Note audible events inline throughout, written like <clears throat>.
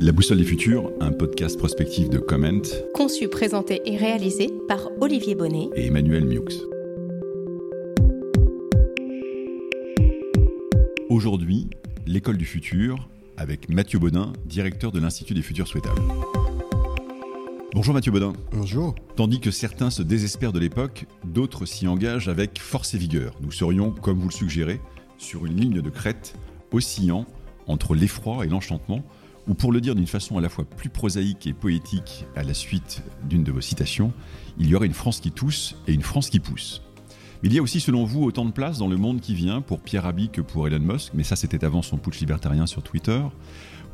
La Boussole des Futurs, un podcast prospectif de Comment, conçu, présenté et réalisé par Olivier Bonnet et Emmanuel Miux. Aujourd'hui, l'école du futur avec Mathieu Bodin, directeur de l'Institut des futurs souhaitables. Bonjour Mathieu Bodin. Bonjour. Tandis que certains se désespèrent de l'époque, d'autres s'y engagent avec force et vigueur. Nous serions, comme vous le suggérez, sur une ligne de crête oscillant entre l'effroi et l'enchantement ou pour le dire d'une façon à la fois plus prosaïque et poétique à la suite d'une de vos citations, il y aurait une France qui tousse et une France qui pousse. Il y a aussi, selon vous, autant de place dans le monde qui vient pour Pierre Rabhi que pour Elon Musk, mais ça c'était avant son putsch libertarien sur Twitter,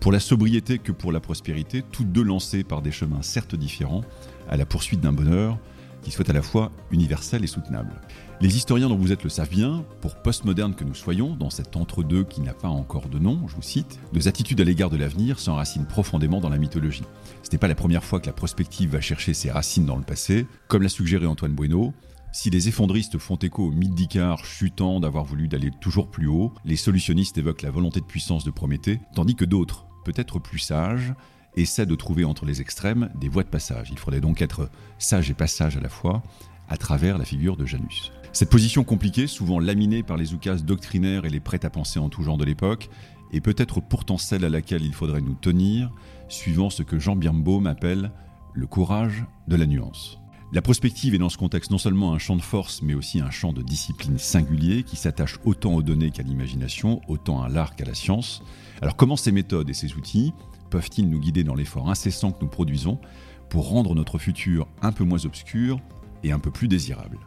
pour la sobriété que pour la prospérité, toutes deux lancées par des chemins certes différents, à la poursuite d'un bonheur qui soit à la fois universel et soutenable. Les historiens dont vous êtes le savent bien, pour postmodernes que nous soyons, dans cet entre-deux qui n'a pas encore de nom, je vous cite, nos attitudes à l'égard de l'avenir s'enracinent profondément dans la mythologie. Ce n'est pas la première fois que la prospective va chercher ses racines dans le passé, comme l'a suggéré Antoine Bueno. Si les effondristes font écho au mythe d'Icare chutant d'avoir voulu d'aller toujours plus haut, les solutionnistes évoquent la volonté de puissance de Prométhée, tandis que d'autres, peut-être plus sages, essaient de trouver entre les extrêmes des voies de passage. Il faudrait donc être sage et passage à la fois, à travers la figure de Janus. Cette position compliquée, souvent laminée par les oukas doctrinaires et les prêts à penser en tout genre de l'époque, est peut-être pourtant celle à laquelle il faudrait nous tenir, suivant ce que Jean Birnbaum appelle le courage de la nuance. La prospective est dans ce contexte non seulement un champ de force, mais aussi un champ de discipline singulier qui s'attache autant aux données qu'à l'imagination, autant à l'art qu'à la science. Alors comment ces méthodes et ces outils peuvent-ils nous guider dans l'effort incessant que nous produisons pour rendre notre futur un peu moins obscur et un peu plus désirable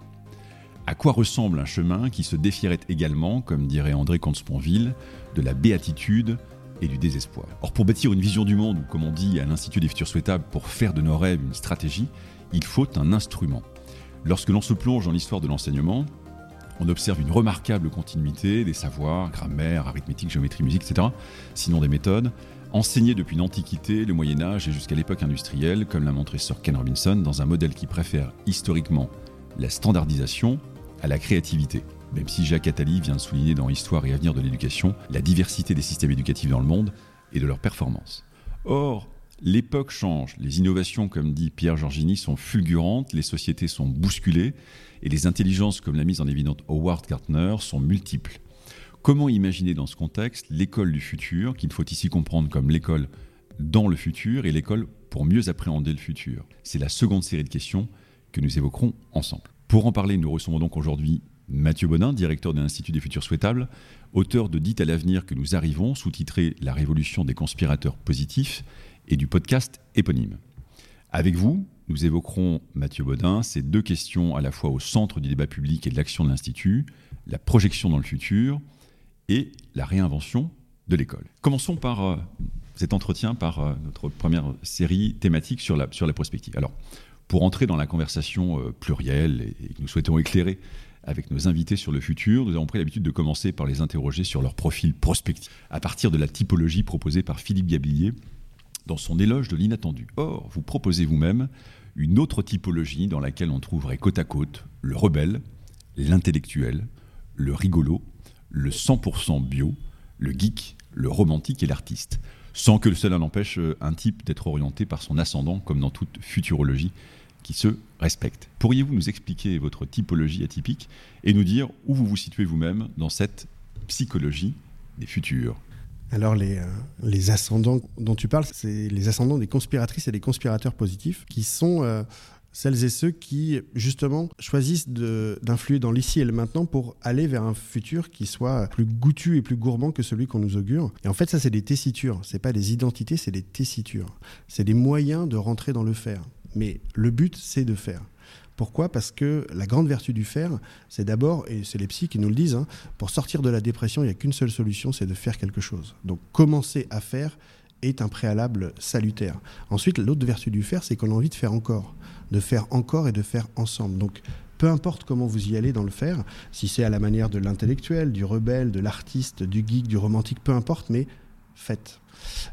à quoi ressemble un chemin qui se défierait également, comme dirait André Comte-Sponville, de la béatitude et du désespoir? Or, pour bâtir une vision du monde, ou comme on dit à l'Institut des futurs souhaitables, pour faire de nos rêves une stratégie, il faut un instrument. Lorsque l'on se plonge dans l'histoire de l'enseignement, on observe une remarquable continuité des savoirs, grammaire, arithmétique, géométrie, musique, etc., sinon des méthodes, enseignées depuis l'Antiquité, le Moyen Âge et jusqu'à l'époque industrielle, comme l'a montré Sir Ken Robinson, dans un modèle qui préfère historiquement la standardisation à la créativité. Même si Jacques Attali vient de souligner dans Histoire et avenir de l'éducation la diversité des systèmes éducatifs dans le monde et de leurs performances. Or, l'époque change, les innovations, comme dit Pierre Giorgini, sont fulgurantes, les sociétés sont bousculées et les intelligences, comme l'a mise en évidence Howard Gardner, sont multiples. Comment imaginer dans ce contexte l'école du futur, qu'il faut ici comprendre comme l'école dans le futur et l'école pour mieux appréhender le futur? C'est la seconde série de questions que nous évoquerons ensemble. Pour en parler, nous recevons donc aujourd'hui Mathieu Bonin, directeur de l'Institut des futurs souhaitables, auteur de Dites à l'avenir que nous arrivons, sous-titré La révolution des conspirateurs positifs, et du podcast éponyme. Avec vous, nous évoquerons, Mathieu Bodin, ces deux questions à la fois au centre du débat public et de l'action de l'Institut, la projection dans le futur et la réinvention de l'école. Commençons par euh, cet entretien, par euh, notre première série thématique sur la, sur la prospective. Alors, pour entrer dans la conversation euh, plurielle et que nous souhaitons éclairer avec nos invités sur le futur, nous avons pris l'habitude de commencer par les interroger sur leur profil prospectif, à partir de la typologie proposée par Philippe Gabillier dans son éloge de l'inattendu. Or, vous proposez vous-même une autre typologie dans laquelle on trouverait côte à côte le rebelle, l'intellectuel, le rigolo, le 100% bio, le geek, le romantique et l'artiste, sans que cela n'empêche euh, un type d'être orienté par son ascendant, comme dans toute futurologie qui se respecte. Pourriez-vous nous expliquer votre typologie atypique et nous dire où vous vous situez vous-même dans cette psychologie des futurs? Alors les, euh, les, ascendants dont tu parles, c'est les ascendants des conspiratrices et des conspirateurs positifs, qui sont euh, celles et ceux qui, justement, choisissent d'influer dans l'ici et le maintenant pour aller vers un futur qui soit plus goûtu et plus gourmand que celui qu'on nous augure. Et en fait, ça, c'est des tessitures. C'est pas des identités, c'est des tessitures. C'est des moyens de rentrer dans le faire. Mais le but, c'est de faire. Pourquoi? Parce que la grande vertu du faire, c'est d'abord, et c'est les psys qui nous le disent, hein, pour sortir de la dépression, il n'y a qu'une seule solution, c'est de faire quelque chose. Donc commencer à faire est un préalable salutaire. Ensuite, l'autre vertu du faire, c'est qu'on a envie de faire encore, de faire encore et de faire ensemble. Donc peu importe comment vous y allez dans le faire, si c'est à la manière de l'intellectuel, du rebelle, de l'artiste, du geek, du romantique, peu importe, mais faites.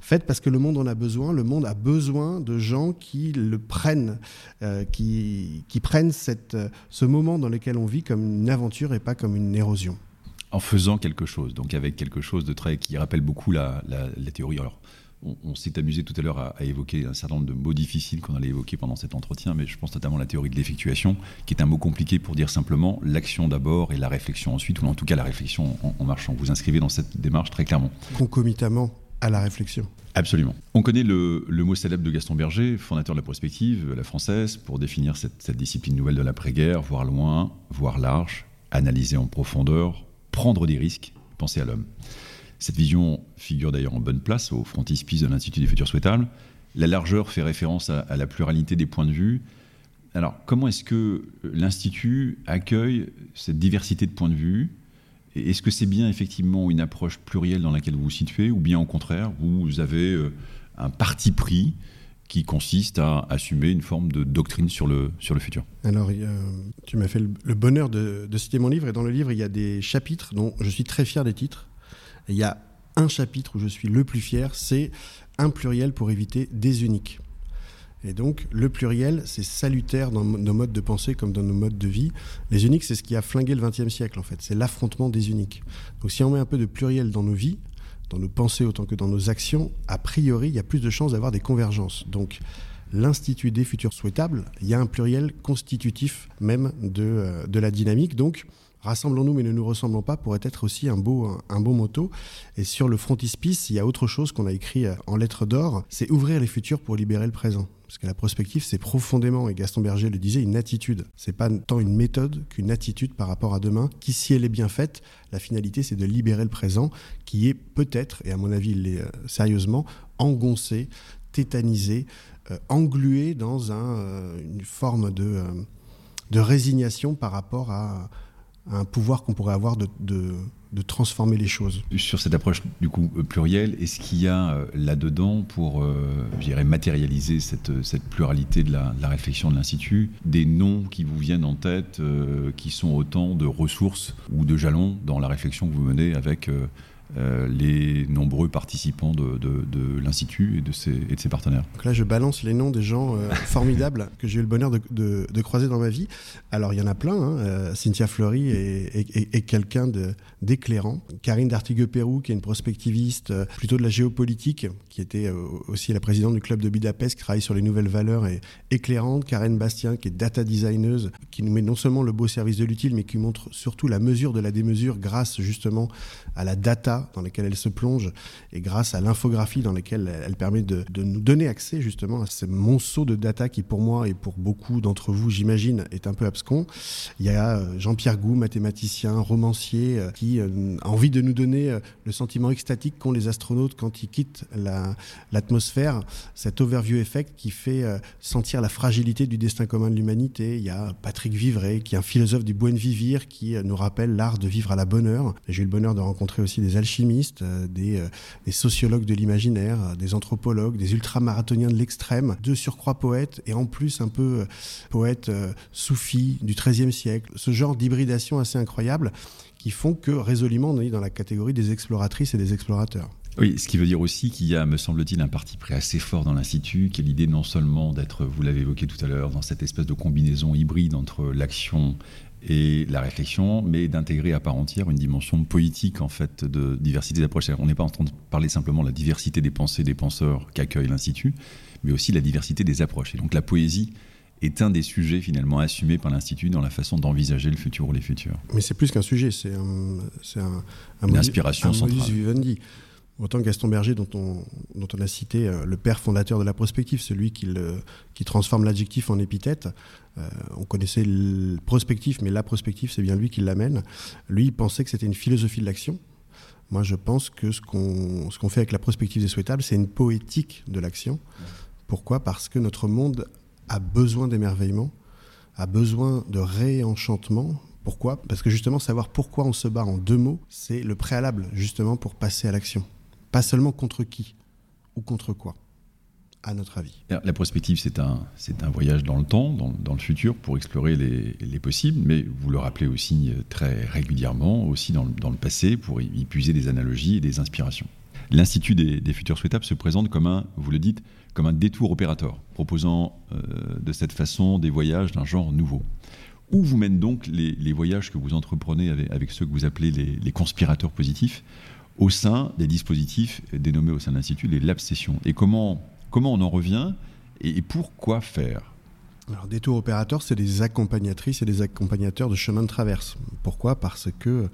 Faites parce que le monde en a besoin. Le monde a besoin de gens qui le prennent, euh, qui, qui, prennent cette, euh, ce moment dans lequel on vit comme une aventure et pas comme une érosion. En faisant quelque chose, donc avec quelque chose de très qui rappelle beaucoup la, la, théorie. Alors, on, s'est amusé tout à l'heure à, évoquer un certain nombre de mots difficiles qu'on allait évoquer pendant cet entretien, mais je pense notamment à la théorie de l'effectuation, qui est un mot compliqué pour dire simplement l'action d'abord et la réflexion ensuite, ou en tout cas la réflexion en, marchant. Vous inscrivez dans cette démarche très clairement. Concomitamment à la réflexion. Absolument. On connaît le, mot célèbre de Gaston Berger, fondateur de la prospective, la française, pour définir cette, cette discipline nouvelle de l'après-guerre, voir loin, voir large, analyser en profondeur, prendre des risques, penser à l'homme. Cette vision figure d'ailleurs en bonne place au frontispice de l'Institut des futurs souhaitables. La largeur fait référence à, la pluralité des points de vue. Alors, comment est-ce que l'Institut accueille cette diversité de points de vue? Est-ce que c'est bien effectivement une approche plurielle dans laquelle vous vous situez, ou bien au contraire, vous avez euh, un parti pris qui consiste à assumer une forme de doctrine sur le, futur? Alors, tu m'as fait le, bonheur de, citer mon livre, et dans le livre, il y a des chapitres dont je suis très fier des titres il y a un chapitre où je suis le plus fier, c'est un pluriel pour éviter des uniques. Et donc, le pluriel, c'est salutaire dans nos modes de pensée comme dans nos modes de vie. Les uniques, c'est ce qui a flingué le XXe siècle, en fait. C'est l'affrontement des uniques. Donc, si on met un peu de pluriel dans nos vies, dans nos pensées autant que dans nos actions, a priori, il y a plus de chances d'avoir des convergences. Donc, l'Institut des futurs souhaitables, il y a un pluriel constitutif même de, euh, de la dynamique. Donc, Rassemblons-nous mais ne nous ressemblons pas pourrait être aussi un beau, un, beau motto. Et sur le frontispice, il y a autre chose qu'on a écrit euh, en lettres d'or, c'est ouvrir les futurs pour libérer le présent. Parce que la prospective, c'est profondément, et Gaston Berger le disait, une attitude. C'est pas tant une méthode qu'une attitude par rapport à demain, qui, si elle est bien faite, la finalité, c'est de libérer le présent, qui est peut-être, et à mon avis, il l'est euh, sérieusement, engoncé, tétanisé, euh, englué dans une forme de, de résignation par rapport à un pouvoir qu'on pourrait avoir de, de, transformer les choses. Sur cette approche du coup euh, plurielle, est-ce qu'il y a euh, là-dedans pour, euh, matérialiser cette, cette pluralité de la, réflexion de l'Institut, des noms qui vous viennent en tête, qui sont autant de ressources ou de jalons dans la réflexion que vous menez avec euh, les nombreux participants de, l'Institut et, de ses, et de ses partenaires. Donc là, je balance les noms des gens euh, <laughs> formidables que j'ai eu le bonheur de, croiser dans ma vie. Alors, il y en a plein. Hein. Euh, Cynthia Fleury est, quelqu'un d'éclairant. Karine Dartigueux-Pérou, qui est une prospectiviste plutôt de la géopolitique, qui était aussi la présidente du club de Budapest, qui travaille sur les nouvelles valeurs, et éclairante. Karen Bastien, qui est data designeuse, qui nous met non seulement le beau service de l'utile, mais qui montre surtout la mesure de la démesure grâce justement à la data dans laquelle elle se plonge et grâce à l'infographie dans laquelle elle permet de, nous donner accès justement à ce monceau de data qui pour moi et pour beaucoup d'entre vous j'imagine est un peu abscon. Il y a euh, Jean-Pierre Gou, mathématicien, romancier, euh, qui euh, a envie de nous donner le sentiment extatique qu'ont les astronautes quand ils quittent l'atmosphère, cet overview effect qui fait sentir la fragilité du destin commun de l'humanité. Il y a Patrick Vivray, qui est un philosophe du buen vivir, qui nous rappelle l'art de vivre à la bonne heure. J'ai eu le bonheur de rencontrer aussi des alchimistes, euh, euh, des, sociologues de l'imaginaire, euh, des anthropologues, des ultramarathoniens de l'extrême, de surcroît poètes et en plus un peu poètes soufis du XIIIe siècle. Ce genre d'hybridation assez incroyable qui font que résolument on est dans la catégorie des exploratrices et des explorateurs. Oui, ce qui veut dire aussi qu'il y a, me semble-t-il, un parti pris assez fort dans l'Institut, qui est l'idée non seulement d'être, vous l'avez évoqué tout à l'heure, dans cette espèce de combinaison hybride entre l'action et la réflexion, mais d'intégrer à part entière une dimension politique en fait de diversité d'approches. On n'est pas en train de parler simplement de la diversité des pensées des penseurs qu'accueille l'Institut, mais aussi la diversité des approches. Et donc la poésie est un des sujets finalement assumés par l'Institut dans la façon d'envisager le futur ou les futurs. Mais c'est plus qu'un sujet, c'est un, un, une inspiration centrale. Autant Gaston Berger, dont on, a cité euh, le père fondateur de la prospective, celui qui, transforme l'adjectif en épithète. Euh, on connaissait le prospectif, mais la prospective, c'est bien lui qui l'amène. Lui, il pensait que c'était une philosophie de l'action. Moi, je pense que ce qu'on fait avec la prospective des souhaitables, c'est une poétique de l'action. Pourquoi? Parce que notre monde a besoin d'émerveillement, a besoin de réenchantement. Pourquoi? Parce que justement, savoir pourquoi on se bat en deux mots, c'est le préalable justement pour passer à l'action. Pas seulement contre qui ou contre quoi, à notre avis. La prospective, c'est un, un voyage dans le temps, dans, le futur, pour explorer les, possibles, mais vous le rappelez aussi euh, très régulièrement, aussi dans, le passé, pour y, puiser des analogies et des inspirations. L'Institut des, futurs souhaitables se présente comme un, vous le dites, comme un détour opérateur, proposant euh, de cette façon des voyages d'un genre nouveau. Où vous mènent donc les, voyages que vous entreprenez avec, ceux que vous appelez les conspirateurs positifs au sein des dispositifs dénommés au sein de l'Institut les lab sessions. Et comment, comment on en revient et, pourquoi faire? Alors, des tours opérateurs, c'est des accompagnatrices et des accompagnateurs de chemin de traverse. Pourquoi? Parce que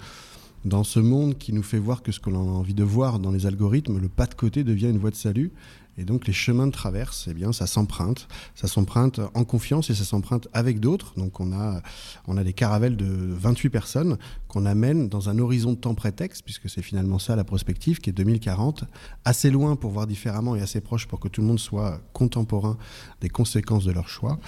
dans ce monde qui nous fait voir que ce que l'on a envie de voir dans les algorithmes, le pas de côté devient une voie de salut. Et donc les chemins de traverse, eh bien, ça s'emprunte. Ça s'emprunte en confiance et ça s'emprunte avec d'autres. Donc on a, on a des caravelles de 28 personnes qu'on amène dans un horizon de temps prétexte, puisque c'est finalement ça la prospective, qui est 2040, assez loin pour voir différemment et assez proche pour que tout le monde soit contemporain des conséquences de leur choix.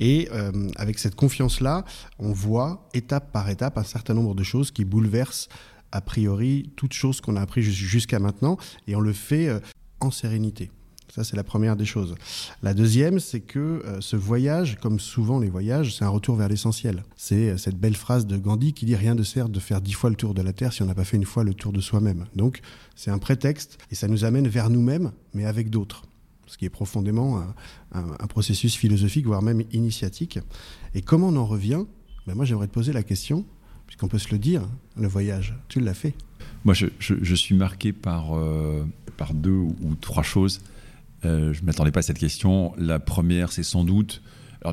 Et euh, avec cette confiance-là, on voit étape par étape un certain nombre de choses qui bouleversent a priori toutes choses qu'on a appris jusqu'à maintenant, et on le fait euh, en sérénité. Ça, c'est la première des choses. La deuxième, c'est que euh, ce voyage, comme souvent les voyages, c'est un retour vers l'essentiel. C'est euh, cette belle phrase de Gandhi qui dit rien ne sert de faire dix fois le tour de la Terre si on n'a pas fait une fois le tour de soi-même. Donc, c'est un prétexte et ça nous amène vers nous-mêmes, mais avec d'autres. Ce qui est profondément un, processus philosophique, voire même initiatique. Et comment on en revient? Ben Moi, j'aimerais te poser la question, puisqu'on peut se le dire, le voyage, tu l'as fait. Moi, je, je, suis marqué par, euh, par deux ou trois choses. Euh, je ne m'attendais pas à cette question. La première, c'est sans doute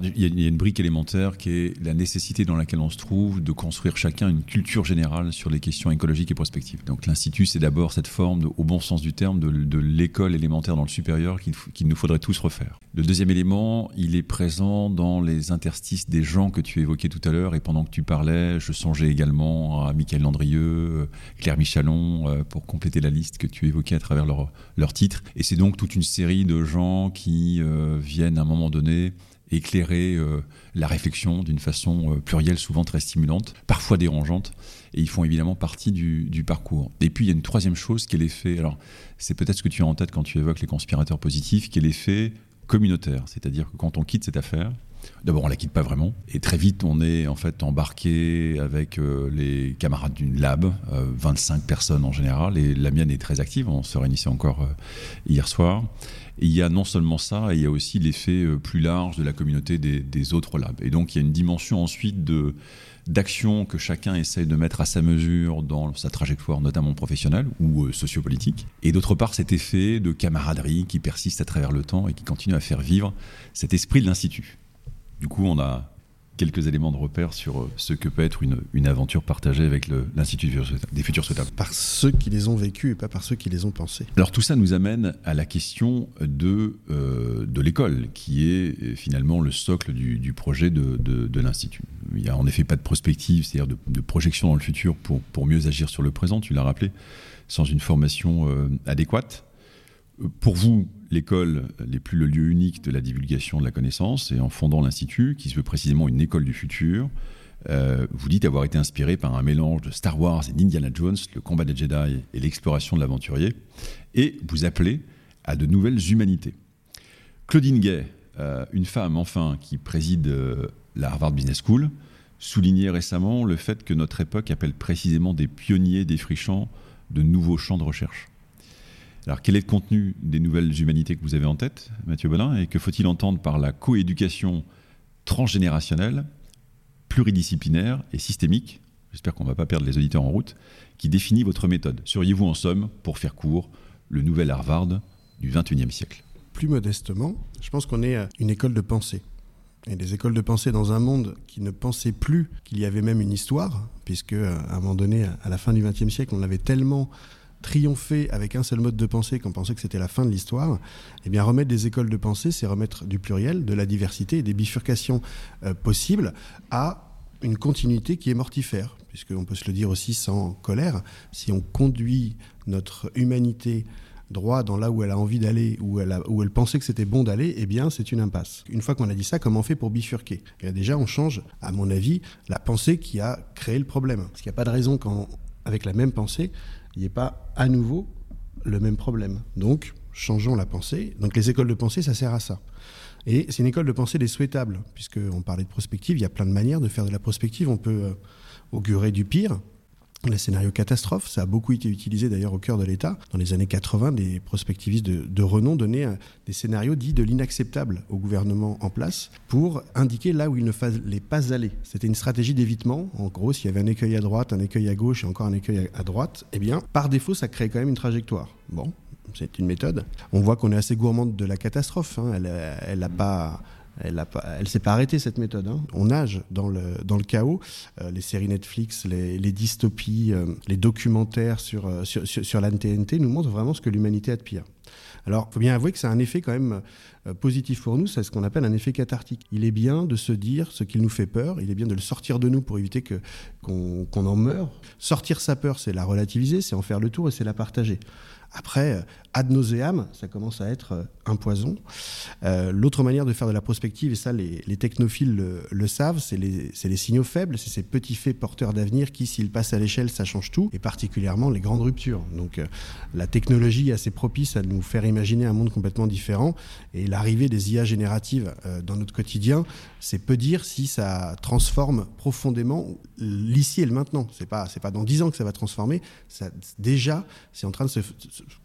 il y, a une brique élémentaire qui est la nécessité dans laquelle on se trouve de construire chacun une culture générale sur les questions écologiques et prospectives. Donc l'Institut, c'est d'abord cette forme, au bon sens du terme, de, l'école élémentaire dans le supérieur qu'il nous faudrait tous refaire. Le deuxième élément, il est présent dans les interstices des gens que tu évoquais tout à l'heure. Et pendant que tu parlais, je songeais également à Michael Landrieux, Claire Michalon, euh, pour compléter la liste que tu évoquais à travers leur, leur titre. Et c'est donc toute une série de gens qui euh, viennent à un moment donné éclairer euh, la réflexion d'une façon euh, plurielle, souvent très stimulante, parfois dérangeante, et ils font évidemment partie du, parcours. Et puis il y a une troisième chose qui est l'effet, alors c'est peut-être ce que tu as en tête quand tu évoques les conspirateurs positifs, qui est l'effet communautaire, c'est-à-dire que quand on quitte cette affaire, D'abord, on la quitte pas vraiment, et très vite, on est en fait embarqué avec euh, les camarades d'une lab, 25 personnes en général, et la mienne est très active. On se réunissait encore hier soir. Il y a non seulement ça, il y a aussi l'effet euh, plus large de la communauté des, autres labs. Et donc il y a une dimension ensuite d'action que chacun essaye de mettre à sa mesure dans sa trajectoire, notamment professionnelle ou euh, sociopolitique. Et d'autre part, cet effet de camaraderie qui persiste à travers le temps et qui continue à faire vivre cet esprit de l'Institut. Du coup, on a quelques éléments de repère sur euh, ce que peut être une, une aventure partagée avec l'Institut des futurs souhaitables. Par ceux qui les ont vécus et pas par ceux qui les ont pensés. Alors tout ça nous amène à la question de, euh, de l'école, qui est euh, finalement le socle du, du projet de, de, l'Institut. Il n'y a en effet pas de prospective, c'est-à-dire de, projection dans le futur pour, pour mieux agir sur le présent, tu l'as rappelé, sans une formation adéquate. Pour vous, l'école n'est plus le lieu unique de la divulgation de la connaissance, et en fondant l'Institut, qui se veut précisément une école du futur, euh, vous dites avoir été inspiré par un mélange de Star Wars et d'Indiana Jones, le combat des Jedi et l'exploration de l'aventurier, et vous appelez à de nouvelles humanités. Claudine Gay, euh, une femme enfin qui préside euh, la Harvard Business School, soulignait récemment le fait que notre époque appelle précisément des pionniers défrichant de nouveaux champs de recherche. Alors, quel est le contenu des nouvelles humanités que vous avez en tête, Mathieu Bolin, et que faut-il entendre par la coéducation transgénérationnelle, pluridisciplinaire et systémique J'espère qu'on ne va pas perdre les auditeurs en route, qui définit votre méthode? Seriez-vous en somme, pour faire court, le nouvel Harvard du XXIe siècle? Plus modestement, je pense qu'on est une école de pensée. Et des écoles de pensée dans un monde qui ne pensait plus qu'il y avait même une histoire, puisque à un moment donné, à la fin du XXe siècle, on avait tellement triompher avec un seul mode de pensée qu'on pensait que c'était la fin de l'histoire, eh bien remettre des écoles de pensée, c'est remettre du pluriel, de la diversité et des bifurcations euh, possibles à une continuité qui est mortifère, puisqu'on peut se le dire aussi sans colère, si on conduit notre humanité droit dans là où elle a envie d'aller, où elle, pensait que c'était bon d'aller, eh bien c'est une impasse. Une fois qu'on a dit ça, comment on fait pour bifurquer? Et Déjà, on change, à mon avis, la pensée qui a créé le problème. Parce qu'il n'y a pas de raison qu'avec la même pensée, il n'y ait pas à nouveau le même problème. Donc, changeons la pensée. Donc, les écoles de pensée, ça sert à ça. Et c'est une école de pensée des souhaitables, puisqu'on parlait de prospective, il y a plein de manières de faire de la prospective. On peut euh, augurer du pire, les scénarios catastrophes, ça a beaucoup été utilisé d'ailleurs au cœur de l'État. Dans les années 80, des prospectivistes de, renom donnaient euh, des scénarios dits de l'inacceptable au gouvernement en place pour indiquer là où il ne fallait pas aller. C'était une stratégie d'évitement. En gros, s'il y avait un écueil à droite, un écueil à gauche et encore un écueil à droite, eh bien, par défaut, ça crée quand même une trajectoire. Bon, c'est une méthode. On voit qu'on est assez gourmande de la catastrophe. Hein. Elle n'a pas elle ne s'est pas arrêtée cette méthode. Hein. On nage dans le, chaos. Euh, les séries Netflix, les, dystopies, euh, les documentaires sur, euh, sur, la nous montrent vraiment ce que l'humanité a de pire. Alors, il faut bien avouer que c'est un effet quand même positif pour nous, c'est ce qu'on appelle un effet cathartique. Il est bien de se dire ce qui nous fait peur, il est bien de le sortir de nous pour éviter que, qu'on en meure. Sortir sa peur, c'est la relativiser, c'est en faire le tour et c'est la partager. Après, euh, ad nauseam, ça commence à être euh, un poison. Euh, l'autre manière de faire de la prospective, et ça les, technophiles le, savent, c'est les, signaux faibles, c'est ces petits faits porteurs d'avenir qui, s'ils passent à l'échelle, ça change tout, et particulièrement les grandes ruptures. Donc la technologie est assez propice à nous faire imaginer un monde complètement différent, et l'arrivée des IA génératives dans notre quotidien, c'est peu dire si ça transforme profondément l'ici et le maintenant. C'est pas, pas dans dix ans que ça va transformer, ça, déjà, c'est en train de se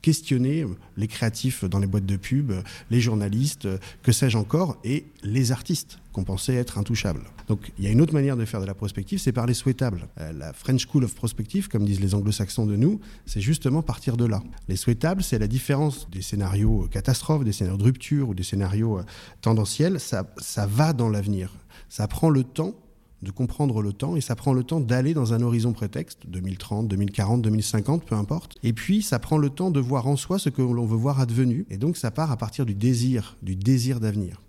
questionner les créatifs dans les boîtes de pub, les journalistes, que sais-je encore, et les artistes qu'on pensait être intouchables. Donc il y a une autre manière de faire de la prospective, c'est par les souhaitables. Euh, la French School of Prospective, comme disent les anglo-saxons de nous, c'est justement partir de là. Les souhaitables, c'est la différence des scénarios catastrophes, des scénarios de rupture ou des scénarios euh, tendanciels. Ça, ça va dans l'avenir. Ça prend le temps de comprendre le temps et ça prend le temps d'aller dans un horizon prétexte, 2030, 2040, 2050, peu importe. Et puis ça prend le temps de voir en soi ce que l'on veut voir advenu et donc ça part à partir du désir, du désir d'avenir.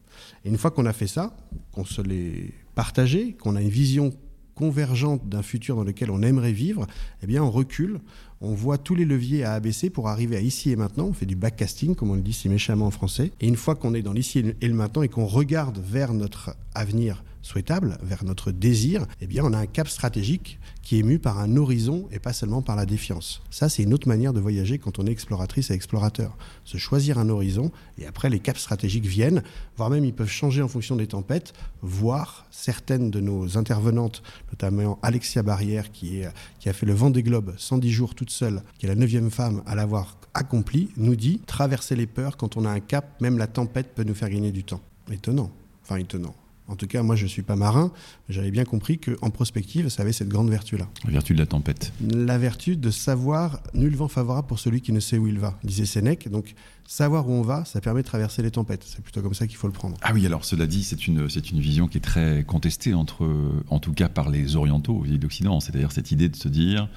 Et une fois qu'on a fait ça, qu'on se l'est partagé, qu'on a une vision convergente d'un futur dans lequel on aimerait vivre, eh bien on recule, on voit tous les leviers à abaisser pour arriver à ici et maintenant, on fait du backcasting comme on le dit si méchamment en français, et une fois qu'on est dans l'ici et le maintenant et qu'on regarde vers notre avenir souhaitable, vers notre désir, eh bien, on a un cap stratégique qui est mu par un horizon et pas seulement par la défiance. Ça, c'est une autre manière de voyager quand on est exploratrice et explorateur. Se choisir un horizon et après, les caps stratégiques viennent, voire même ils peuvent changer en fonction des tempêtes, voire certaines de nos intervenantes, notamment Alexia Barrière, qui, a fait le vent des globes 110 jours toute seule, qui est la neuvième femme à l'avoir accompli, nous dit traverser les peurs quand on a un cap, même la tempête peut nous faire gagner du temps. Étonnant. Enfin, étonnant. En tout cas, moi, je ne suis pas marin. J'avais bien compris qu'en prospective, ça avait cette grande vertu-là. La vertu de la tempête. La vertu de savoir nul vent favorable pour celui qui ne sait où il va, disait Sénèque. Donc, savoir où on va, ça permet de traverser les tempêtes. C'est plutôt comme ça qu'il faut le prendre. Ah oui, alors cela dit, c'est une, c'est une vision qui est très contestée, entre, en tout cas par les orientaux, les d'Occident. C'est-à-dire cette idée de se dire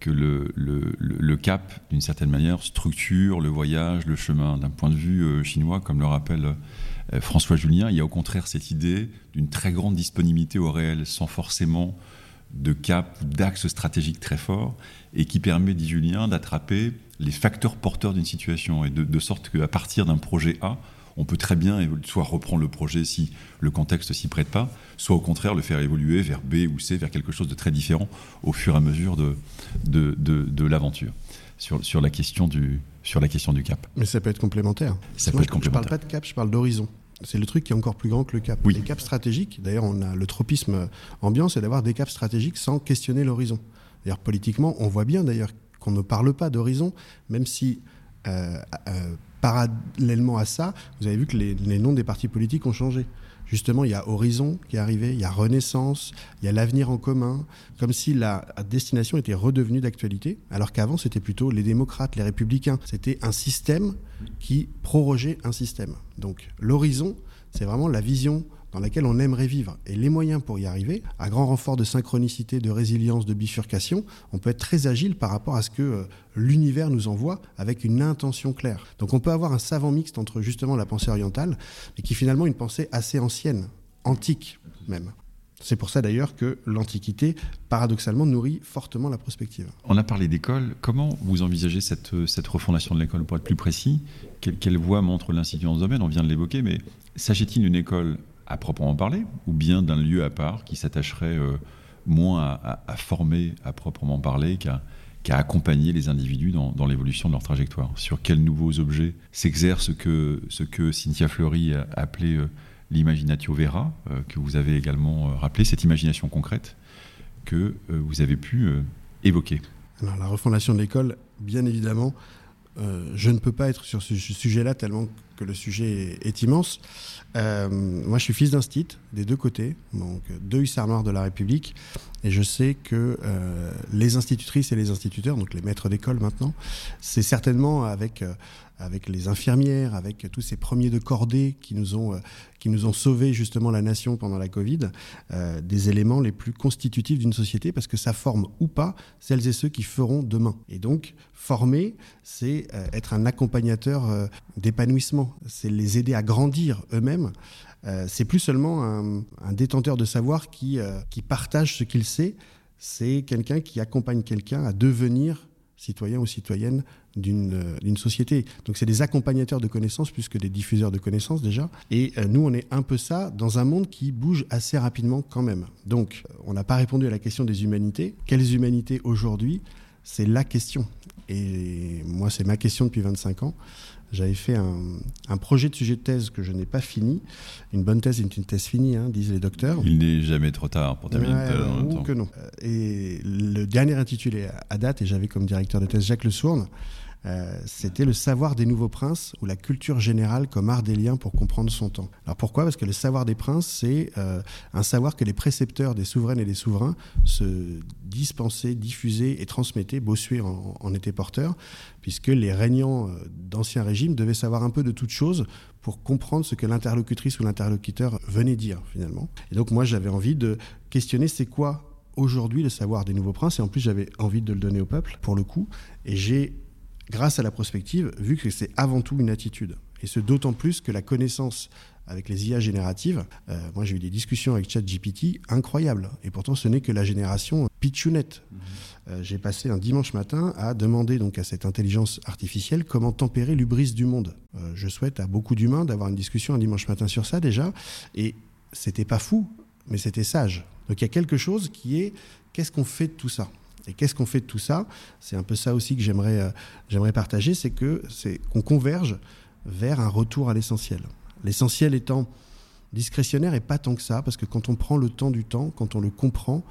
que le, le, le cap, d'une certaine manière, structure le voyage, le chemin. D'un point de vue euh, chinois, comme le rappelle François Julien, il y a au contraire cette idée d'une très grande disponibilité au réel, sans forcément de cap ou d'axe stratégique très fort, et qui permet, dit Julien, d'attraper les facteurs porteurs d'une situation, et de, de sorte qu'à partir d'un projet A, on peut très bien soit reprendre le projet si le contexte s'y prête pas, soit au contraire le faire évoluer vers B ou C, vers quelque chose de très différent au fur et à mesure de, de, de, l'aventure. Sur, sur, la question du, sur la question du cap. Mais ça peut être complémentaire. Ça peut être complémentaire. Je parle pas de cap, je parle d'horizon. C'est le truc qui est encore plus grand que le cap. Oui. Les caps stratégiques, d'ailleurs, on a le tropisme ambiant, c'est d'avoir des caps stratégiques sans questionner l'horizon. D'ailleurs, politiquement, on voit bien d'ailleurs qu'on ne parle pas d'horizon, même si euh, euh, parallèlement à ça, vous avez vu que les, noms des partis politiques ont changé. Justement, il y a Horizon qui est arrivé, il y a Renaissance, il y a l'avenir en commun, comme si la destination était redevenue d'actualité, alors qu'avant c'était plutôt les démocrates, les républicains. C'était un système qui prorogeait un système. Donc l'horizon, c'est vraiment la vision dans laquelle on aimerait vivre. Et les moyens pour y arriver, à grand renfort de synchronicité, de résilience, de bifurcation, on peut être très agile par rapport à ce que euh, l'univers nous envoie avec une intention claire. Donc on peut avoir un savant mixte entre justement la pensée orientale, mais qui finalement une pensée assez ancienne, antique même. C'est pour ça d'ailleurs que l'Antiquité, paradoxalement, nourrit fortement la prospective. On a parlé d'école. Comment vous envisagez cette, cette refondation de l'école? Pour être plus précis, quelle, voie montre l'Institut dans ce domaine? On vient de l'évoquer, mais s'agit-il d'une école à proprement parler, ou bien d'un lieu à part qui s'attacherait euh, moins à, former à proprement parler qu'à accompagner les individus dans, l'évolution de leur trajectoire. Sur quels nouveaux objets s'exerce ce que, Cynthia Fleury a appelé euh, l'imaginatio vera, euh, que vous avez également rappelé, cette imagination concrète que vous avez pu évoquer Alors, la refondation de l'école, bien évidemment, je ne peux pas être sur ce sujet-là tellement que le sujet est, immense. Euh, moi, je suis fils d'instit des deux côtés, donc deux hussards noirs de la République, et je sais que euh, les institutrices et les instituteurs, donc les maîtres d'école maintenant, c'est certainement avec avec les infirmières, avec tous ces premiers de cordée qui nous ont, euh, qui nous ont sauvé justement la nation pendant la Covid, euh, des éléments les plus constitutifs d'une société parce que ça forme ou pas celles et ceux qui feront demain. Et donc, former, c'est euh, être un accompagnateur d'épanouissement, c'est les aider à grandir eux-mêmes. C'est plus seulement un, détenteur de savoir qui, qui partage ce qu'il sait, c'est quelqu'un qui accompagne quelqu'un à devenir citoyen ou citoyenne euh, d'une société. Donc c'est des accompagnateurs de connaissances plus que des diffuseurs de connaissances déjà. Et euh, nous, on est un peu ça dans un monde qui bouge assez rapidement quand même. Donc on n'a pas répondu à la question des humanités. Quelles humanités aujourd'hui? C'est la question. Et moi, c'est ma question depuis 25 ans. J'avais fait un, projet de sujet de thèse que je n'ai pas fini. Une bonne thèse est une thèse finie, hein, disent les docteurs. Il n'est jamais trop tard pour terminer une thèse. Ou que non. Et le dernier intitulé à date, et j'avais comme directeur de thèse Jacques Le Sourne, euh, c'était le savoir des nouveaux princes ou la culture générale comme art des liens pour comprendre son temps. Alors pourquoi? Parce que le savoir des princes, c'est euh, un savoir que les précepteurs des souveraines et des souverains se dispensaient, diffusaient et transmettaient. Bossuet en, en était porteur, puisque les régnants euh, d'ancien régime devaient savoir un peu de toutes choses pour comprendre ce que l'interlocutrice ou l'interlocuteur venait dire finalement. Et donc moi j'avais envie de questionner c'est quoi aujourd'hui le savoir des nouveaux princes? Et en plus j'avais envie de le donner au peuple pour le coup et j'ai grâce à la prospective, vu que c'est avant tout une attitude. Et ce d'autant plus que la connaissance avec les IA génératives, euh, moi j'ai eu des discussions avec ChatGPT incroyables. Et pourtant ce n'est que la génération pitchounette. Mhm. Euh, j'ai passé un dimanche matin à demander donc à cette intelligence artificielle comment tempérer l'ubris du monde. Euh, je souhaite à beaucoup d'humains d'avoir une discussion un dimanche matin sur ça déjà. Et c'était pas fou, mais c'était sage. Donc il y a quelque chose qui est qu'est-ce qu'on fait de tout ça? Et qu'est-ce qu'on fait de tout ça? C'est un peu ça aussi que j'aimerais euh, j'aimerais partager, c'est que c'est qu'on converge vers un retour à l'essentiel. L'essentiel étant discrétionnaire et pas tant que ça, parce que quand on prend le temps du temps, quand on le comprend,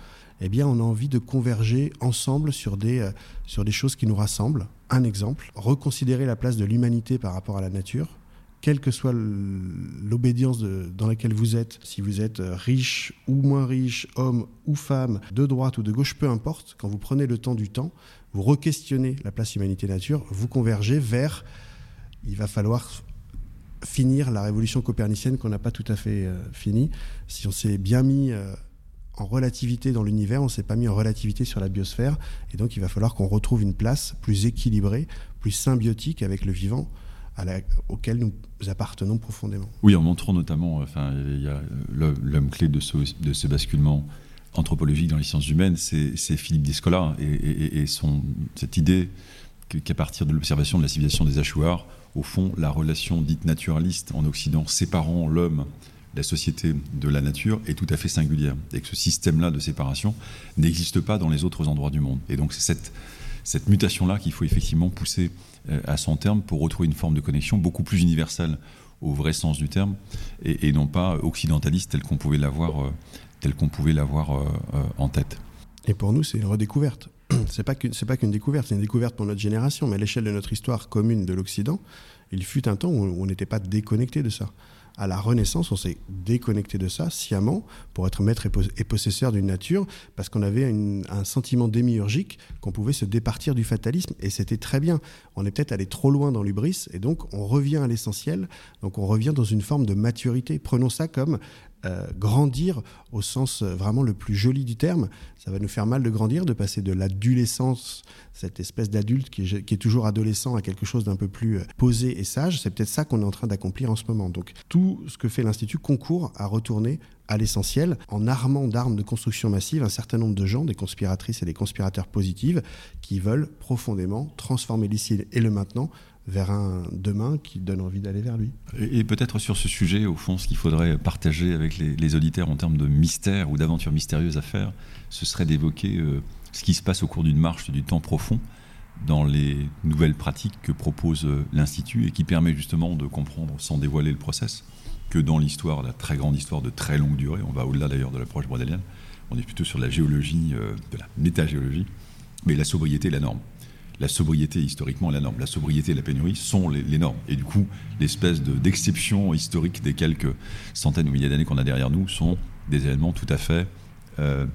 eh bien, on a envie de converger ensemble sur des, euh, sur des choses qui nous rassemblent. Un exemple, reconsidérer la place de l'humanité par rapport à la nature, quelle que soit l'obédience dans laquelle vous êtes, si vous êtes euh, riche ou moins riche, homme ou femme, de droite ou de gauche, peu importe, quand vous prenez le temps du temps, vous re-questionnez la place humanité-nature, vous convergez vers, il va falloir finir la révolution copernicienne qu'on n'a pas tout à fait euh, finie. Si on s'est bien mis euh, en relativité dans l'univers, on ne s'est pas mis en relativité sur la biosphère, et donc il va falloir qu'on retrouve une place plus équilibrée, plus symbiotique avec le vivant auquel nous appartenons profondément. Oui, en montrant notamment, enfin, il y a l'homme clé de ce, basculement anthropologique dans les sciences humaines, c'est Philippe Descola et, son, cette idée qu'à partir de l'observation de la civilisation des Achuars, au fond, la relation dite naturaliste en Occident séparant l'homme, la société de la nature est tout à fait singulière et que ce système-là de séparation n'existe pas dans les autres endroits du monde. Et donc c'est cette, cette mutation-là qu'il faut effectivement pousser euh, à son terme pour retrouver une forme de connexion beaucoup plus universelle au vrai sens du terme et, non pas occidentaliste tel qu'on pouvait l'avoir euh, tel qu'on pouvait l'avoir euh, en tête. Et pour nous, c'est une redécouverte. <clears throat> C'est pas pas qu'une découverte, c'est une découverte pour notre génération, mais à l'échelle de notre histoire commune de l'Occident, il fut un temps où on n'était pas déconnecté de ça à la Renaissance, on s'est déconnecté de ça sciemment pour être maître et possesseur d'une nature, parce qu'on avait un sentiment démiurgique qu'on pouvait se départir du fatalisme, et c'était très bien. On est peut-être allé trop loin dans l'ubris, et donc on revient à l'essentiel, donc on revient dans une forme de maturité. Prenons ça comme euh, grandir au sens euh, vraiment le plus joli du terme. Ça va nous faire mal de grandir, de passer de l'adolescence, cette espèce d'adulte qui, qui, est toujours adolescent, à quelque chose d'un peu plus euh, posé et sage. C'est peut-être ça qu'on est en train d'accomplir en ce moment. Donc tout ce que fait l'Institut concourt à retourner à l'essentiel en armant d'armes de construction massive un certain nombre de gens, des conspiratrices et des conspirateurs positifs, qui veulent profondément transformer l'ici et le maintenant vers un demain qui donne envie d'aller vers lui. Et, peut-être sur ce sujet, au fond, ce qu'il faudrait partager avec les, auditeurs en termes de mystère ou d'aventures mystérieuses à faire, ce serait d'évoquer euh, ce qui se passe au cours d'une marche du temps profond dans les nouvelles pratiques que propose euh, l'Institut et qui permet justement de comprendre, sans dévoiler le process, que dans l'histoire, la très grande histoire de très longue durée, on va au-delà d'ailleurs de l'approche brodélienne, on est plutôt sur la géologie, euh, de la métagéologie, Mais la sobriété est la norme. La sobriété, historiquement, la norme. La sobriété et la pénurie sont les, normes. Et du coup, l'espèce d'exception historique des quelques centaines ou milliers d'années qu'on a derrière nous sont des éléments tout à fait, euh,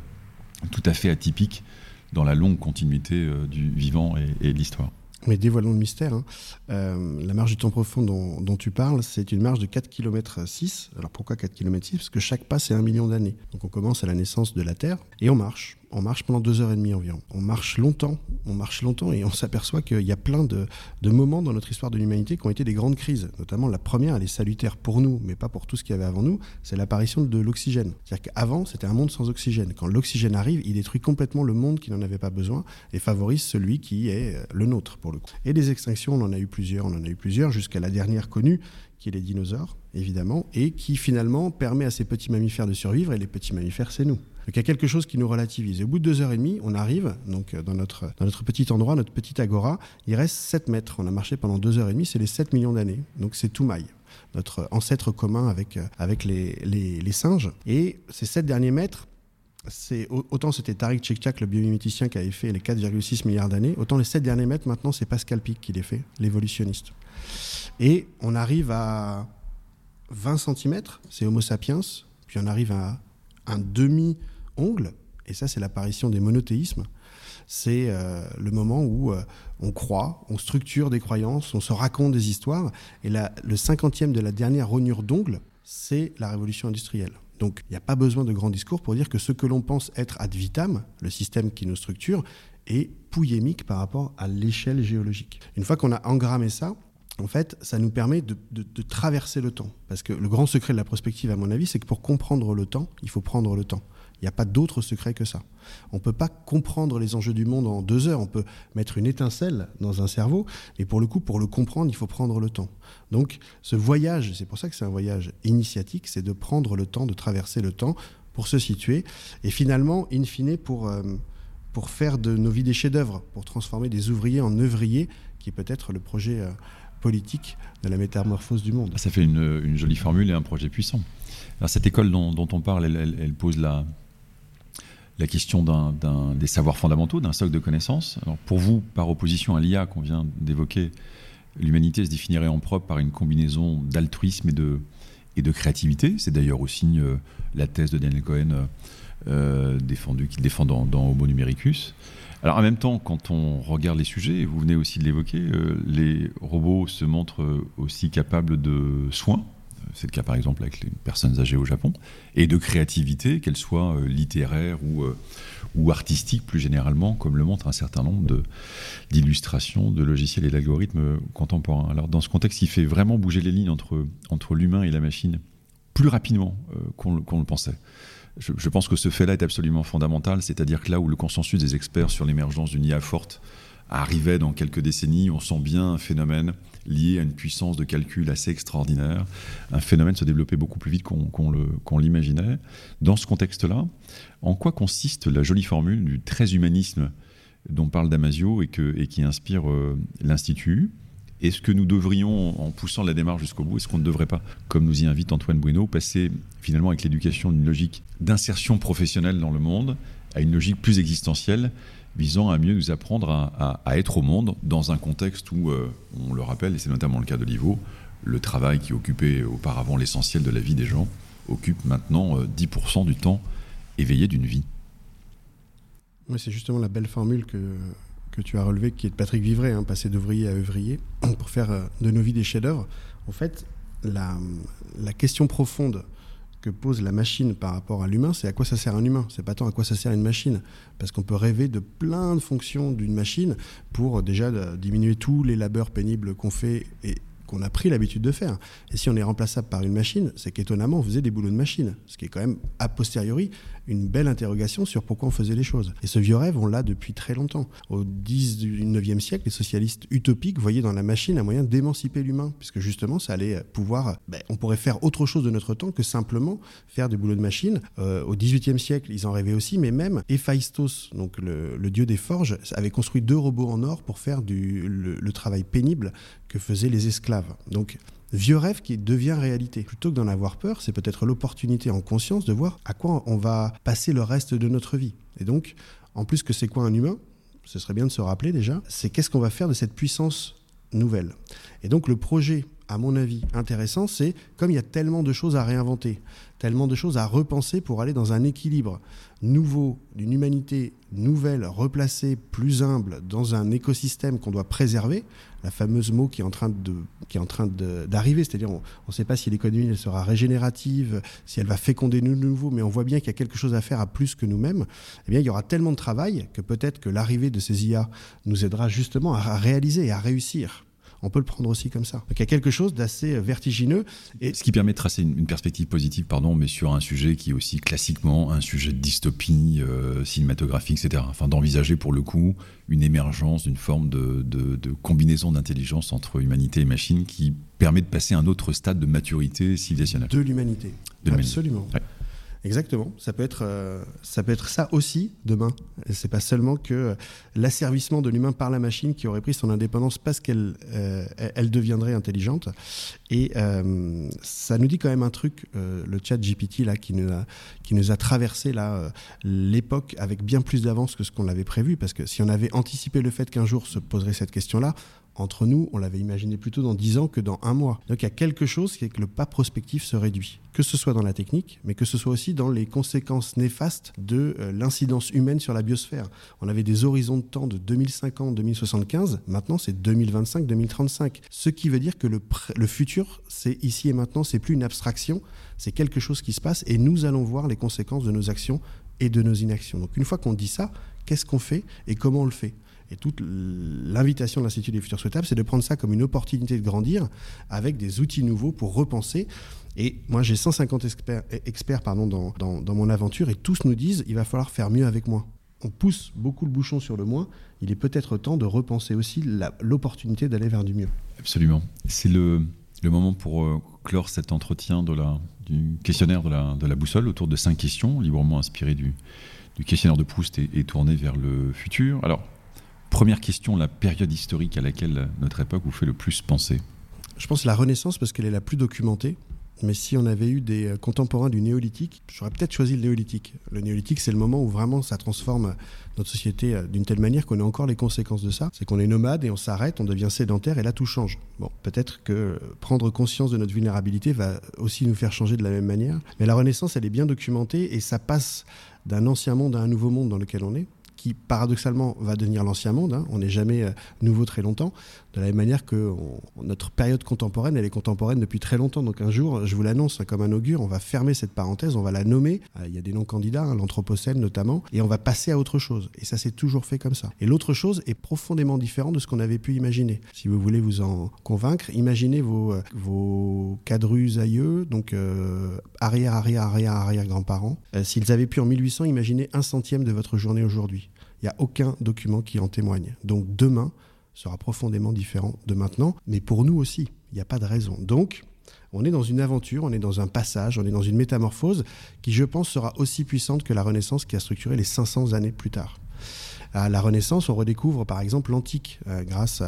tout à fait atypiques dans la longue continuité euh, du vivant et de l'histoire. Mais dévoilons le mystère. Hein. Euh, la marge du temps profond dont, tu parles, c'est une marge de 4 km 6. Alors pourquoi 4 km 6 Parce que chaque pas, c'est un million d'années. Donc on commence à la naissance de la Terre et on marche on marche pendant deux heures et demie environ. On marche longtemps, on marche longtemps et on s'aperçoit qu'il y a plein de, moments dans notre histoire de l'humanité qui ont été des grandes crises. Notamment la première, elle est salutaire pour nous, mais pas pour tout ce qu'il y avait avant nous, c'est l'apparition de l'oxygène. C'est-à-dire qu'avant, c'était un monde sans oxygène. Quand l'oxygène arrive, il détruit complètement le monde qui n'en avait pas besoin et favorise celui qui est euh, le nôtre pour le coup. Et des extinctions, on en a eu plusieurs, on en a eu plusieurs, jusqu'à la dernière connue, qui est les dinosaures, évidemment, et qui finalement permet à ces petits mammifères de survivre, et les petits mammifères, c'est nous. Donc il y a quelque chose qui nous relativise. Et au bout de deux heures et demie, on arrive donc euh, dans notre, dans notre petit endroit, notre petite agora. Il reste 7 mètres. On a marché pendant deux heures et demie. C'est les 7 millions d'années. Donc c'est Toumaï notre ancêtre commun avec, euh, avec les, les, singes. Et ces 7 derniers mètres, c'est autant c'était Tariq Tchekchak, le biomiméticien, qui avait fait les 4,6 milliards d'années, autant les 7 derniers mètres, maintenant, c'est Pascal Pic qui les fait, l'évolutionniste. Et on arrive à 20 cm, c'est Homo sapiens, puis on arrive à un demi ongle, et ça c'est l'apparition des monothéismes, c'est euh, le moment où euh, on croit, on structure des croyances, on se raconte des histoires, et le cinquantième de la dernière rognure d'ongle, c'est la révolution industrielle. Donc il n'y a pas besoin de grands discours pour dire que ce que l'on pense être ad vitam, le système qui nous structure, est pouillémique par rapport à l'échelle géologique. Une fois qu'on a engrammé ça, en fait, ça nous permet de, traverser le temps. Parce que le grand secret de la prospective, à mon avis, c'est que pour comprendre le temps, il faut prendre le temps. Il n'y a pas d'autre secret que ça. On ne peut pas comprendre les enjeux du monde en deux heures. On peut mettre une étincelle dans un cerveau, et pour le coup, pour le comprendre, il faut prendre le temps. Donc, ce voyage, c'est pour ça que c'est un voyage initiatique, c'est de prendre le temps, de traverser le temps pour se situer, et finalement, in fine, pour, euh, pour faire de nos vies des chefs-d'œuvre, pour transformer des ouvriers en œuvriers, qui est peut-être le projet euh, politique de la métamorphose du monde. Ça fait une, jolie formule et un projet puissant. Alors, cette école dont, on parle, elle pose la, la question des savoirs fondamentaux, d'un socle de connaissances. Alors pour vous, par opposition à l'IA qu'on vient d'évoquer, l'humanité se définirait en propre par une combinaison d'altruisme et de, et créativité. C'est d'ailleurs aussi euh, la thèse de Daniel Cohen euh, euh défendu, qu'il défend dans, Homo numericus. Alors en même temps, quand on regarde les sujets, vous venez aussi de l'évoquer, euh, les robots se montrent aussi capables de soins, c'est le cas par exemple avec les personnes âgées au Japon, et de créativité, qu'elle soit euh, littéraire ou, euh, ou artistique plus généralement, comme le montre un certain nombre d'illustrations de, logiciels et d'algorithmes contemporains. Alors dans ce contexte, il fait vraiment bouger les lignes entre, entre l'humain et la machine plus rapidement euh, qu'on le pensait. Je, je, pense que ce fait-là est absolument fondamental, c'est-à-dire que là où le consensus des experts sur l'émergence d'une IA forte arrivait dans quelques décennies, on sent bien un phénomène lié à une puissance de calcul assez extraordinaire. Un phénomène se développait beaucoup plus vite qu'on l'imaginait. Dans ce contexte-là, en quoi consiste la jolie formule du très humanisme dont parle Damasio et, qui inspire euh, l'Institut? Est-ce que nous devrions, en poussant la démarche jusqu'au bout, est-ce qu'on ne devrait pas, comme nous y invite Antoine Bueno, passer finalement avec l'éducation d'une logique d'insertion professionnelle dans le monde à une logique plus existentielle visant à mieux nous apprendre à, être au monde dans un contexte où, euh, on le rappelle, et c'est notamment le cas de l'IVO, le travail qui occupait auparavant l'essentiel de la vie des gens occupe maintenant 10% euh, du temps éveillé d'une vie. c'est justement la belle formule que, tu as relevée, qui est de Patrick Vivray, hein, passer d'ouvrier à œuvrier, pour faire euh, de nos vies des chefs-d'œuvre. En fait, la question profonde que pose la machine par rapport à l'humain, c'est à quoi ça sert un humain? C'est pas tant à quoi ça sert une machine, parce qu'on peut rêver de plein de fonctions d'une machine pour déjà diminuer tous les labeurs pénibles qu'on fait et qu'on a pris l'habitude de faire. Et si on est remplaçable par une machine, c'est qu'étonnamment, on faisait des boulots de machine, ce qui est quand même a posteriori une belle interrogation sur pourquoi on faisait les choses. Et ce vieux rêve, on l'a depuis très longtemps. Au 19e siècle, les socialistes utopiques voyaient dans la machine un moyen d'émanciper l'humain, puisque justement, ça allait pouvoir, ben, on pourrait faire autre chose de notre temps que simplement faire des boulots de machine. Euh, au 18e siècle, ils en rêvaient aussi, mais même Héphaïstos, donc le, dieu des forges, avait construit deux robots en or pour faire le travail pénible que faisaient les esclaves. Donc vieux rêve qui devient réalité. Plutôt que d'en avoir peur, c'est peut-être l'opportunité en conscience de voir à quoi on va passer le reste de notre vie. Et donc, en plus que c'est quoi un humain ce serait bien de se rappeler déjà, c'est qu'est-ce qu'on va faire de cette puissance nouvelle. Et donc le projet, à mon avis, intéressant, c'est comme il y a tellement de choses à réinventer, tellement de choses à repenser pour aller dans un équilibre nouveau d'une humanité nouvelle, replacée, plus humble, dans un écosystème qu'on doit préserver, la fameuse mot qui est en train de d'arriver, c'est-à-dire on ne sait pas si l'économie sera régénérative, si elle va féconder nous nouveau, mais on voit bien qu'il y a quelque chose à faire à plus que nous-mêmes. Eh bien, il y aura tellement de travail que peut-être que l'arrivée de ces IA nous aidera justement à réaliser et à réussir on peut le prendre aussi comme ça. Donc il y a quelque chose d'assez vertigineux. Et... Ce qui permet de tracer une, perspective positive, pardon, mais sur un sujet qui est aussi classiquement un sujet de dystopie euh, cinématographique, etc. Enfin, d'envisager pour le coup une émergence d'une forme de, combinaison d'intelligence entre humanité et machine qui permet de passer à un autre stade de maturité civilisationnelle. De l'humanité. Absolument. Exactement. Ça peut être, euh, ça peut être ça aussi demain. C'est pas seulement que l'asservissement de l'humain par la machine qui aurait pris son indépendance parce qu'elle euh, elle deviendrait intelligente. Et euh, ça nous dit quand même un truc, le chat GPT là, qui nous a, qui nous a traversé là l'époque avec bien plus d'avance que ce qu'on avait prévu. Parce que si on avait anticipé le fait qu'un jour se poserait cette question-là, entre nous, on l'avait imaginé plutôt dans 10 ans que dans un mois. Donc il y a quelque chose qui est que le pas prospectif se réduit, que ce soit dans la technique, mais que ce soit aussi dans les conséquences néfastes de euh, l'incidence humaine sur la biosphère. On avait des horizons de temps de 2050-2075, maintenant c'est 2025-2035. Ce qui veut dire que le, le futur, c'est ici et maintenant, c'est plus une abstraction, c'est quelque chose qui se passe et nous allons voir les conséquences de nos actions et de nos inactions. Donc une fois qu'on dit ça, qu'est-ce qu'on fait et comment on le fait? Et toute l'invitation de l'Institut des futurs souhaitables, c'est de prendre ça comme une opportunité de grandir avec des outils nouveaux pour repenser. Et moi, j'ai 150 experts, pardon, dans, mon aventure et tous nous disent il va falloir faire mieux avec moi. On pousse beaucoup le bouchon sur le moins. Il est peut-être temps de repenser aussi l'opportunité d'aller vers du mieux. Absolument. C'est le, moment pour euh, clore cet entretien de la, du questionnaire de la, de la boussole autour de cinq questions, librement inspirées du, du questionnaire de Proust et, et tournées vers le futur. Alors, Première question, la période historique à laquelle notre époque vous fait le plus penser Je pense la Renaissance parce qu'elle est la plus documentée. Mais si on avait eu des euh, contemporains du néolithique, j'aurais peut-être choisi le néolithique. Le néolithique, c'est le moment où vraiment ça transforme notre société euh, d'une telle manière qu'on a encore les conséquences de ça. C'est qu'on est nomade et on s'arrête, on devient sédentaire et là tout change. Bon, peut-être que prendre conscience de notre vulnérabilité va aussi nous faire changer de la même manière. Mais la Renaissance, elle est bien documentée et ça passe d'un ancien monde à un nouveau monde dans lequel on est qui paradoxalement va devenir l'ancien monde. Hein. On n'est jamais euh, nouveau très longtemps, de la même manière que notre période contemporaine, elle est contemporaine depuis très longtemps. Donc un jour, je vous l'annonce hein, comme un augure, on va fermer cette parenthèse, on va la nommer. Euh, il y a des noms candidats, hein, l'Anthropocène notamment, et on va passer à autre chose. Et ça s'est toujours fait comme ça. Et l'autre chose est profondément différent de ce qu'on avait pu imaginer. Si vous voulez vous en convaincre, imaginez vos, euh, vos cadrus aïeux, donc arrière, arrière, arrière, arrière grands-parents. S'ils avaient pu en 1800 imaginer un centième de votre journée aujourd'hui. Il n'y a aucun document qui en témoigne. Donc demain sera profondément différent de maintenant, mais pour nous aussi, il n'y a pas de raison. Donc, on est dans une aventure, on est dans un passage, on est dans une métamorphose qui, je pense, sera aussi puissante que la Renaissance qui a structuré les 500 années plus tard. À la Renaissance, on redécouvre par exemple l'antique, euh, grâce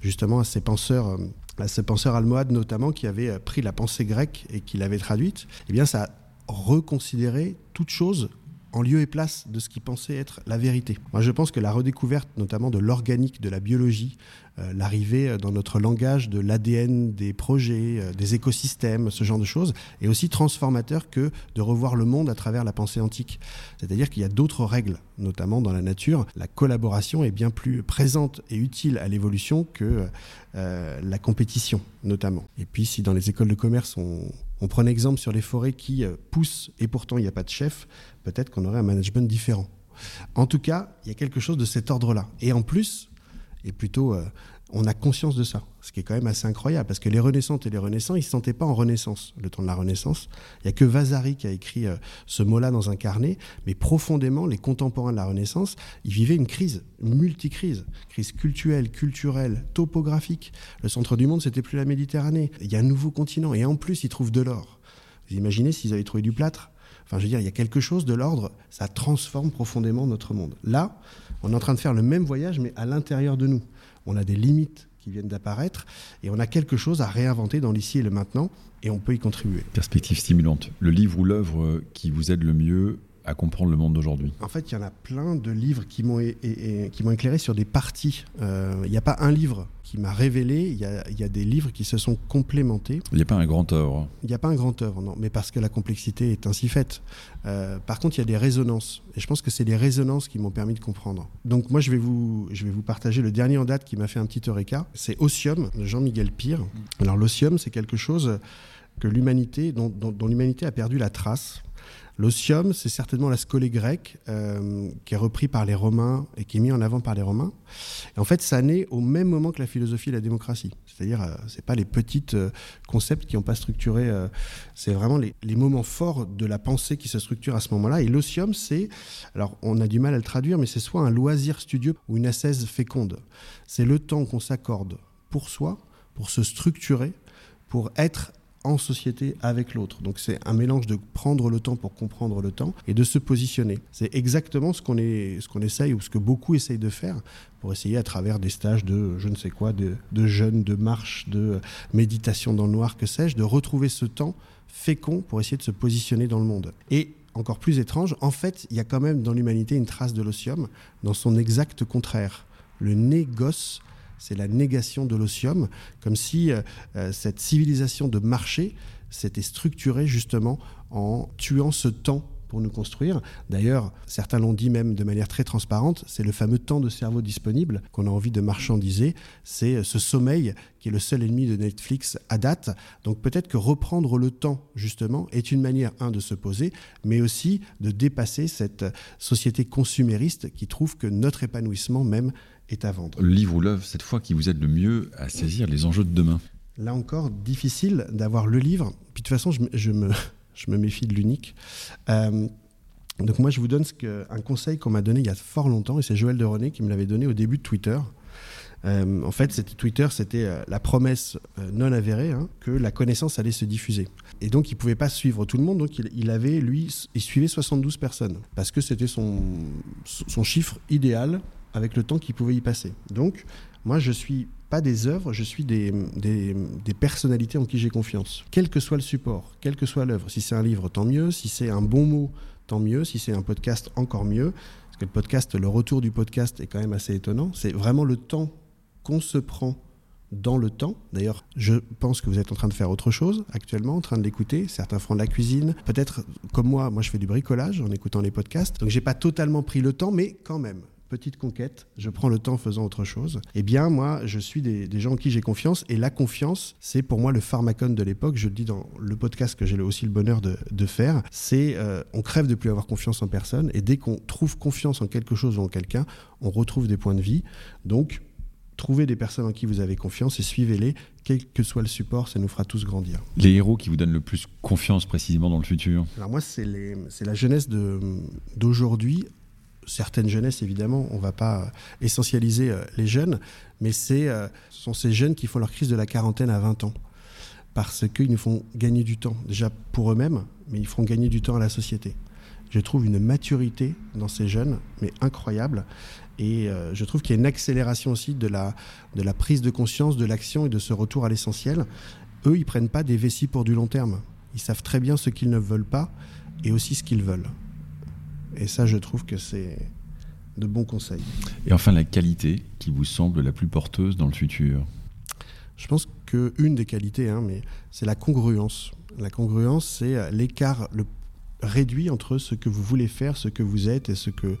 justement à ces penseurs. Euh, à ces penseurs almohades notamment qui avaient euh, pris la pensée grecque et qui l'avaient traduite, eh bien ça a reconsidéré toute chose en lieu et place de ce qui pensait être la vérité. Moi, je pense que la redécouverte, notamment de l'organique, de la biologie, euh, l'arrivée euh, dans notre langage de l'ADN des projets, euh, des écosystèmes, ce genre de choses, est aussi transformateur que de revoir le monde à travers la pensée antique. C'est-à-dire qu'il y a d'autres règles, notamment dans la nature. La collaboration est bien plus présente et utile à l'évolution que la compétition, notamment. Et puis, si dans les écoles de commerce, on, on prend exemple sur les forêts qui poussent et pourtant il n'y a pas de chef, peut-être qu'on aurait un management différent. En tout cas, il y a quelque chose de cet ordre-là. Et en plus, et plutôt, euh, on a conscience de ça, ce qui est quand même assez incroyable, parce que les Renaissantes et les Renaissants, ils ne se sentaient pas en Renaissance, le temps de la Renaissance. Il n'y a que Vasari qui a écrit euh, ce mot-là dans un carnet, mais profondément, les contemporains de la Renaissance, ils vivaient une crise, une multicrise, crise culturelle, culturelle, topographique. Le centre du monde, c'était plus la Méditerranée. Il y a un nouveau continent, et en plus, ils trouvent de l'or. Vous imaginez s'ils avaient trouvé du plâtre? Enfin, je veux dire, il y a quelque chose de l'ordre, ça transforme profondément notre monde. Là, on est en train de faire le même voyage, mais à l'intérieur de nous. On a des limites qui viennent d'apparaître et on a quelque chose à réinventer dans l'ici et le maintenant et on peut y contribuer. Perspective stimulante. Le livre ou l'œuvre qui vous aide le mieux à comprendre le monde d'aujourd'hui En fait, il y en a plein de livres qui m'ont éclairé sur des parties. Euh, il n'y a pas un livre qui m'a révélé, il y, a, des livres qui se sont complémentés. Il n'y a pas un grand œuvre Il n'y a pas un grand œuvre, non, mais parce que la complexité est ainsi faite. Euh, par contre, il y a des résonances, et je pense que c'est les résonances qui m'ont permis de comprendre. Donc moi, je vais vous, je vais vous partager le dernier en date qui m'a fait un petit eureka. C'est Ossium de Jean-Miguel Pire. Alors l'Ossium, c'est quelque chose que l'humanité, dont, l'humanité a perdu la trace. L'osium, c'est certainement la scolée grecque euh, qui est repris par les Romains et qui est mis en avant par les Romains. En fait, ça naît au même moment que la philosophie et la démocratie. C'est-à-dire, ce euh, c'est pas les petits euh, concepts qui n'ont pas structuré. c'est vraiment les, les, moments forts de la pensée qui se structurent à ce moment-là. Et l'osium, c'est, alors on a du mal à le traduire, mais c'est soit un loisir studieux ou une ascèse féconde. C'est le temps qu'on s'accorde pour soi, pour se structurer, pour être en société avec l'autre. Donc c'est un mélange de prendre le temps pour comprendre le temps et de se positionner. C'est exactement ce qu'on qu'on essaye ou ce que beaucoup essayent de faire pour essayer à travers des stages de je ne sais quoi, de, de jeûne, de marche, de méditation dans le noir, que sais-je, de retrouver ce temps fécond pour essayer de se positionner dans le monde. Et encore plus étrange, en fait, il y a quand même dans l'humanité une trace de l'osium dans son exact contraire. Le négoce c'est la négation de l'osium, comme si euh, euh, cette civilisation de marché s'était structurée justement en tuant ce temps pour nous construire. D'ailleurs, certains l'ont dit même de manière très transparente, c'est le fameux temps de cerveau disponible qu'on a envie de marchandiser, c'est euh, ce sommeil qui est le seul ennemi de Netflix à date. Donc peut-être que reprendre le temps, justement, est une manière, un, de se poser, mais aussi de dépasser cette société consumériste qui trouve que notre épanouissement même est à vendre. Le livre ou l'œuvre, cette fois, qui vous aide le mieux à saisir les enjeux de demain Là encore, difficile d'avoir le livre. Puis de toute façon, je, me, je me <laughs> méfie de l'unique. Euh, donc moi, je vous donne ce que, un conseil qu'on m'a donné il y a fort longtemps, et c'est Joël de René qui me l'avait donné au début de Twitter. Euh, en fait, c'était Twitter, c'était euh, la promesse non avérée hein, que la connaissance allait se diffuser. Et donc, il pouvait pas suivre tout le monde. Donc, il, il avait, lui, il suivait 72 personnes parce que c'était son, son chiffre idéal avec le temps qu'il pouvait y passer. Donc, moi, je suis pas des œuvres, je suis des, des, personnalités en qui j'ai confiance. Quel que soit le support, quelle que soit l'œuvre. Si c'est un livre, tant mieux. Si c'est un bon mot, tant mieux. Si c'est un podcast, encore mieux. Parce que le podcast, le retour du podcast est quand même assez étonnant. C'est vraiment le temps qu'on se prend dans le temps. D'ailleurs, je pense que vous êtes en train de faire autre chose actuellement, en train de l'écouter. Certains font de la cuisine. Peut-être comme moi, moi je fais du bricolage en écoutant les podcasts. Donc j'ai pas totalement pris le temps, mais quand même petite conquête, je prends le temps en faisant autre chose. Eh bien, moi, je suis des, gens en qui j'ai confiance. Et la confiance, c'est pour moi le pharmacone de l'époque. Je le dis dans le podcast que j'ai aussi le bonheur de, faire. C'est euh, on crève de plus avoir confiance en personne. Et dès qu'on trouve confiance en quelque chose ou en quelqu'un, on retrouve des points de vie. Donc, trouvez des personnes en qui vous avez confiance et suivez-les, quel que soit le support, ça nous fera tous grandir. Les héros qui vous donnent le plus confiance précisément dans le futur? Alors moi, c'est la jeunesse d'aujourd'hui certaines jeunesses, évidemment, on ne va pas essentialiser euh, les jeunes, mais c'est, euh, ce sont ces jeunes qui font leur crise de la quarantaine à 20 ans. Parce qu'ils nous font gagner du temps, déjà pour eux-mêmes, mais ils feront gagner du temps à la société. Je trouve une maturité dans ces jeunes, mais incroyable. Et euh, je trouve qu'il y a une accélération aussi de la, de la prise de conscience, de l'action et de ce retour à l'essentiel. Eux, ils prennent pas des vessies pour du long terme. Ils savent très bien ce qu'ils ne veulent pas et aussi ce qu'ils veulent. Et ça, je trouve que c'est de bons conseils. Et enfin, la qualité qui vous semble la plus porteuse dans le futur Je pense qu'une des qualités, hein, mais c'est la congruence. La congruence, c'est l'écart le réduit entre ce que vous voulez faire, ce que vous êtes et ce que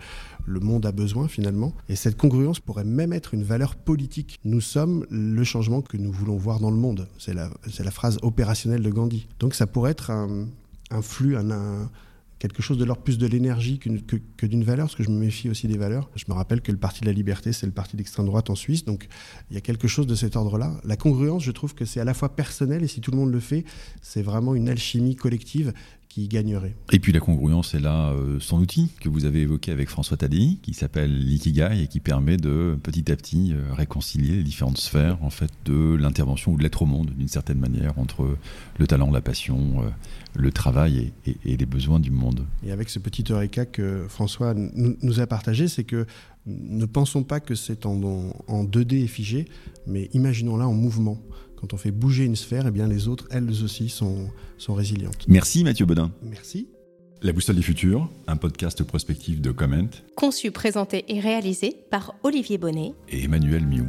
le monde a besoin finalement. Et cette congruence pourrait même être une valeur politique. Nous sommes le changement que nous voulons voir dans le monde. C'est la, la, phrase opérationnelle de Gandhi. Donc ça pourrait être un, un flux, un, un quelque chose de leur plus de l'énergie que, d'une valeur, parce que je me méfie aussi des valeurs. Je me rappelle que le Parti de la Liberté, c'est le parti d'extrême droite en Suisse, donc il y a quelque chose de cet ordre-là. La congruence, je trouve que c'est à la fois personnel, et si tout le monde le fait, c'est vraiment une alchimie collective qui gagnerait. Et puis la congruence est là, euh, son outil que vous avez évoqué avec François Tadei, qui s'appelle l'ikigai et qui permet de petit à petit euh, réconcilier les différentes sphères en fait de l'intervention ou de l'être au monde d'une certaine manière entre le talent, la passion, euh, le travail et, les besoins du monde. Et avec ce petit eureka que François nous, a partagé, c'est que ne pensons pas que c'est en, en 2D et figé, mais imaginons-la en mouvement quand on fait bouger une sphère, eh bien les autres, elles aussi, sont, sont résilientes. Merci Mathieu Bodin. Merci. La Boussole des Futurs, un podcast prospectif de Comment Conçu, présenté et réalisé par Olivier Bonnet et Emmanuel Miou.